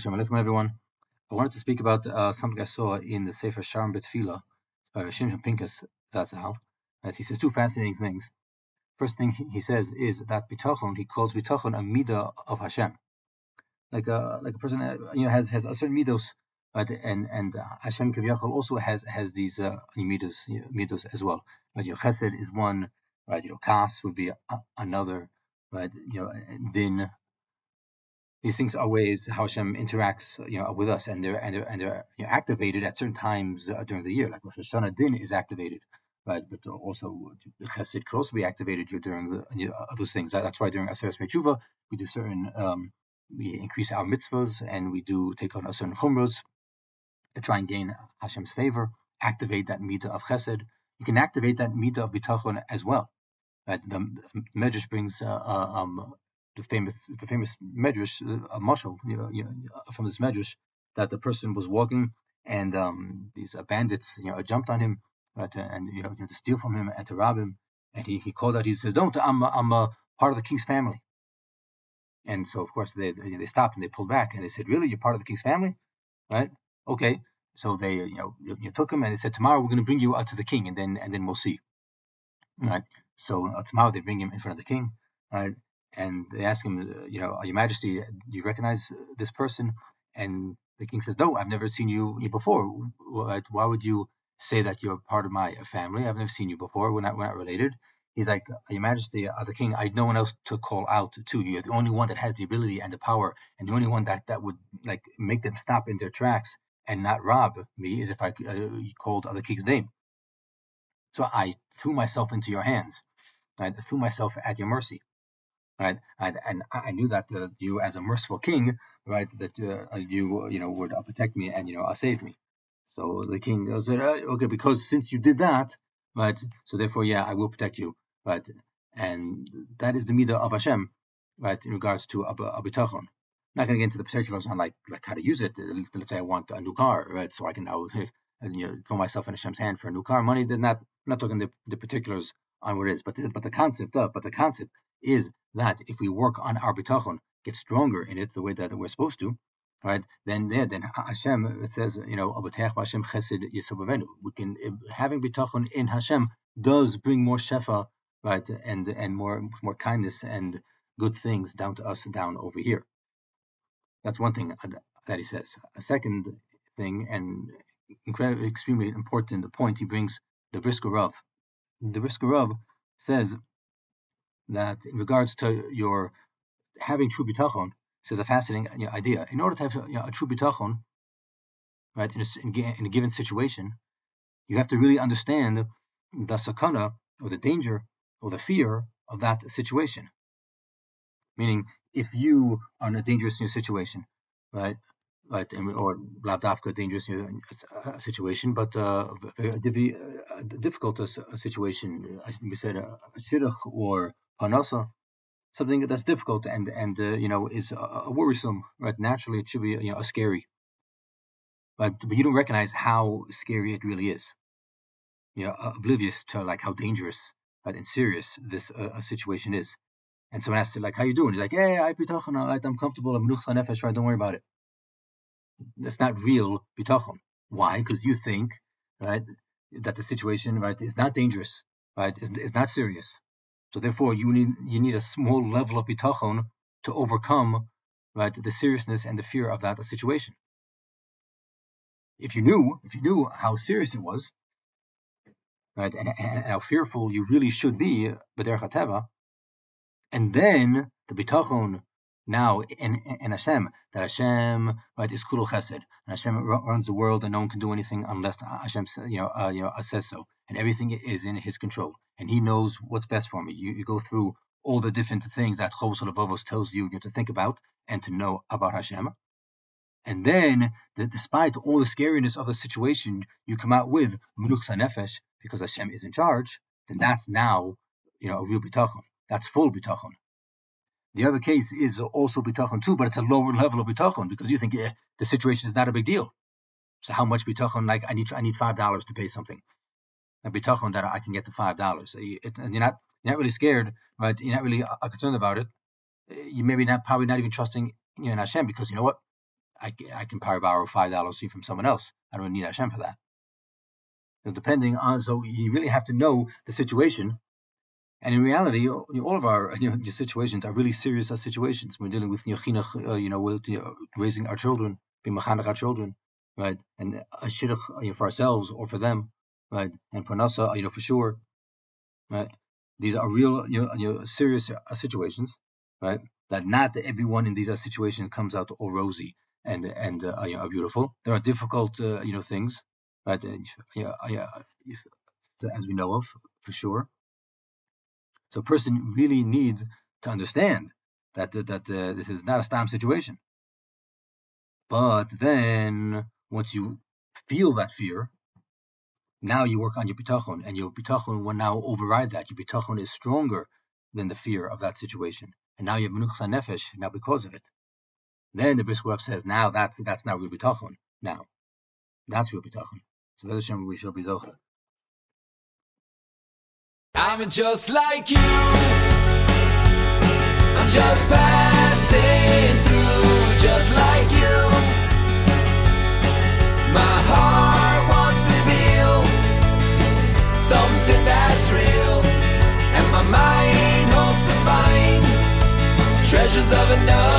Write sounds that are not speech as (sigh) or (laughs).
Hashem Aleichem, everyone. I wanted to speak about uh, something I saw in the Sefer Shaarim B'Tefillah by Rishim Pincus Zatzal. That he says two fascinating things. First thing he says is that bitachon, he calls bitachon a midah of Hashem. Like a like a person uh, you know has has a certain midos, right? And and uh, Hashem Kaviyachol also has has these uh, midos midos as well. Right? You know, Chesed is one, right? You know, Kas would be a, another, right? You know, Din these things are ways how Hashem interacts, you know, with us, and they're and they're and they're you know, activated at certain times uh, during the year. Like Rosh Hashanah Din is activated, right? But also Chesed could also be activated during the you know, those things. That's why during Aseret Mechuva we do certain um, we increase our mitzvahs and we do take on a certain chumros to try and gain Hashem's favor, activate that midah of Chesed. You can activate that midah of bitachon as well. Right? The, the Medrash brings uh, uh, um, the famous the famous medrash, uh, a mashal, you know, you know, from this medrash, that the person was walking and um, these uh, bandits, you know, jumped on him right, and you know, to steal from him and to rob him, and he, he called out, he says, "Don't, I'm I'm a part of the king's family." And so, of course, they they stopped and they pulled back and they said, "Really, you're part of the king's family?" Right? Okay. So they, you know, you took him and they said, "Tomorrow we're going to bring you out to the king, and then and then we'll see." Right. So uh, tomorrow they bring him in front of the king. Right and they ask him, you know, Your Majesty, do you recognize this person? And the king says, No, I've never seen you before. Why would you say that you're part of my family? I've never seen you before. We're not, we're not related. He's like, Your Majesty, uh, the king, I no one else to call out to. You're the only one that has the ability and the power, and the only one that, that would like make them stop in their tracks and not rob me is if I uh, called the king's name. So I threw myself into your hands. I threw myself at your mercy right? And, and I knew that uh, you, as a merciful king, right, that uh, you you know would uh, protect me and you know uh, save me. So the king said, uh, okay, because since you did that, right, so therefore, yeah, I will protect you, right? And that is the midah of Hashem, right, in regards to abitachon. Not going to get into the particulars on like like how to use it. Let's say I want a new car, right? So I can now (laughs) you know, throw myself in Hashem's hand for a new car. Money, then not I'm not talking the, the particulars on what it is, but the, but the concept of but the concept is that if we work on our bitachon, get stronger in it the way that we're supposed to, right? Then there, then Hashem it says, you know, Hashem Chesed We can eh, having bitachon in Hashem does bring more shefa, right, and and more more kindness and good things down to us down over here. That's one thing that he says. A second thing, and incredibly extremely important point he brings the Brisker Rav. The Brisker Rav says that in regards to your having true bitachon, says a fascinating you know, idea. In order to have you know, a true bitachon, right, in a, in a, given situation, you have to really understand the sakana or the danger or the fear of that situation. Meaning, if you are in a dangerous situation, right, right, or labdafka dangerous uh, situation, but uh, a, uh, difficult uh, a, situation, we said a shidduch or parnasa, something that's difficult and and uh, you know is uh, worrisome, right? Naturally, it should be you know scary, but but you don't recognize how scary it really is. You know, oblivious to like how dangerous right, and serious this uh, situation is. And someone asks you like, "How you doing?" He's like, "Yeah, I bitachon, I'm comfortable. I'm nefesh, right? Don't worry about it." That's not real bitachon. Why? Because you think right that the situation right is not dangerous, right? Is, is not serious. So therefore, you need you need a small level of bitachon to overcome right the seriousness and the fear of that situation. If you knew if you knew how serious it was, right, and, and how fearful you really should be, b'derech and then the bitachon now in, in Hashem, that Hashem right is kudul chesed, and Hashem runs the world, and no one can do anything unless Hashem you know uh, you know says so, and everything is in His control, and He knows what's best for me. You, you go through all the different things that Chovos Halevavos tells you, you to think about and to know about Hashem. And then, the, despite all the scariness of the situation, you come out with Menuch Nefesh because Hashem is in charge. Then that's now, you know, a real bitachon. That's full bitachon. The other case is also bitachon too, but it's a lower level of bitachon because you think yeah, the situation is not a big deal. So how much bitachon? Like I need I need five dollars to pay something. Bitachon that I can get the five dollars. and you're not you're not really scared, right? You're not really uh, concerned about it. You maybe not probably not even trusting you know, in Hashem because you know what? I, I can probably borrow five dollars from someone else. I don't need Hashem for that. So depending on, so you really have to know the situation. And in reality, all of our you know, situations are really serious situations. We're dealing with uh, you know, with, you know, raising our children, being our children, right? And a shidduch you know, for ourselves or for them, right? And parnasa, you know, for sure, right? These are real, you know, you know serious uh, situations, right? That not everyone in these situations comes out all rosy and and uh, you know, beautiful. There are difficult uh, you know things, right? Yeah, yeah, as we know of for sure. So a person really needs to understand that that uh, this is not a stam situation. But then once you feel that fear, now you work on your bitachon, and your bitachon will now override that. Your bitachon is stronger than the fear of that situation, and now you have menuchas nefesh now because of it. Then the Brisker says, now that's that's now real bitachon. Now, that's real bitachon. So Hashem, we shall be zocha. I'm just like you. I'm just passing of enough.